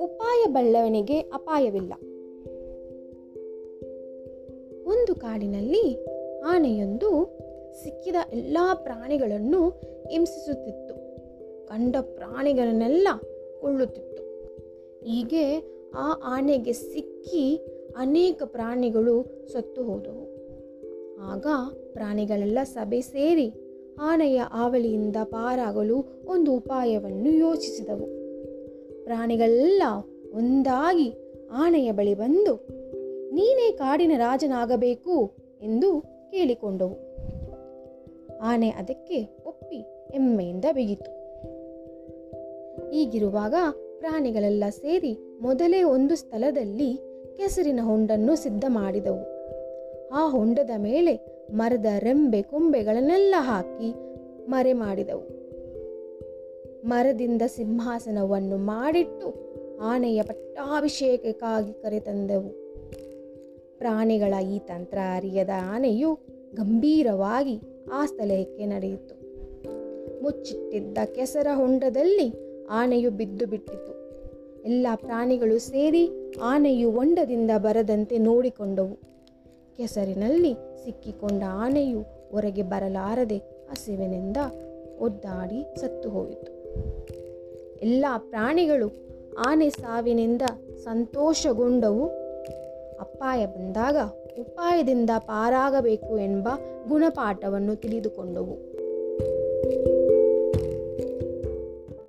ಉಪಾಯ ಬಳ್ಳವನಿಗೆ ಅಪಾಯವಿಲ್ಲ. ಒಂದು ಕಾಡಿನಲ್ಲಿ ಆನೆಯೊಂದು ಸಿಕ್ಕಿದ ಎಲ್ಲ ಪ್ರಾಣಿಗಳನ್ನು ಹಿಂಸಿಸುತ್ತಿತ್ತು. ಕಂಡ ಪ್ರಾಣಿಗಳನ್ನೆಲ್ಲ ಕೊಳ್ಳುತ್ತಿತ್ತು. ಹೀಗೆ ಆ ಆನೆಗೆ ಸಿಕ್ಕಿ ಅನೇಕ ಪ್ರಾಣಿಗಳು ಸತ್ತು ಹೋದವು. ಆಗ ಪ್ರಾಣಿಗಳೆಲ್ಲ ಸಭೆ ಸೇರಿ ಆನೆಯ ಆವಳಿಯಿಂದ ಪಾರಾಗಲು ಒಂದು ಉಪಾಯವನ್ನು ಯೋಚಿಸಿದವು. ಪ್ರಾಣಿಗಳೆಲ್ಲ ಒಂದಾಗಿ ಆನೆಯ ಬಳಿ ಬಂದು, ನೀನೇ ಕಾಡಿನ ರಾಜನಾಗಬೇಕು ಎಂದು ಕೇಳಿಕೊಂಡವು. ಆನೆ ಅದಕ್ಕೆ ಒಪ್ಪಿ ಹೆಮ್ಮೆಯಿಂದ ಬಿಗಿತು. ಹೀಗಿರುವಾಗ ಪ್ರಾಣಿಗಳೆಲ್ಲ ಸೇರಿ ಮೊದಲೇ ಒಂದು ಸ್ಥಳದಲ್ಲಿ ಕೆಸರಿನ ಹೊಂಡನ್ನು ಸಿದ್ಧ ಮಾಡಿದವು ಆ ಹೊಂಡದ ಮೇಲೆ ಮರದ ರೆಂಬೆ ಕೊಂಬೆಗಳನ್ನೆಲ್ಲ ಹಾಕಿ ಮರೆ ಮಾಡಿದವು. ಮರದಿಂದ ಸಿಂಹಾಸನವನ್ನು ಮಾಡಿಟ್ಟು ಆನೆಯ ಪಟ್ಟಾಭಿಷೇಕಕ್ಕಾಗಿ ಕರೆತಂದೆವು ಪ್ರಾಣಿಗಳ ಈ ತಂತ್ರ ಅರಿಯದ ಆನೆಯು ಗಂಭೀರವಾಗಿ ಆ ಸ್ಥಳಕ್ಕೆ ನಡೆಯಿತು. ಮುಚ್ಚಿಟ್ಟಿದ್ದ ಕೆಸರ ಹೊಂಡದಲ್ಲಿ ಆನೆಯು ಬಿದ್ದು ಬಿಟ್ಟಿತು. ಎಲ್ಲ ಪ್ರಾಣಿಗಳು ಸೇರಿ ಆನೆಯು ಹೊಂಡದಿಂದ ಬರದಂತೆ ನೋಡಿಕೊಂಡವು. ಕೆಸರಿನಲ್ಲಿ ಸಿಕ್ಕಿಕೊಂಡ ಆನೆಯು ಹೊರಗೆ ಬರಲಾರದೆ ಹಸಿವಿನಿಂದ ಒದ್ದಾಡಿ ಸತ್ತು ಹೋಯಿತು. ಎಲ್ಲ ಪ್ರಾಣಿಗಳು ಆನೆ ಸಾವಿನಿಂದ ಸಂತೋಷಗೊಂಡವು. ಅಪಾಯ ಬಂದಾಗ ಉಪಾಯದಿಂದ ಪಾರಾಗಬೇಕು ಎಂಬ ಗುಣಪಾಠವನ್ನು ತಿಳಿದುಕೊಂಡವು.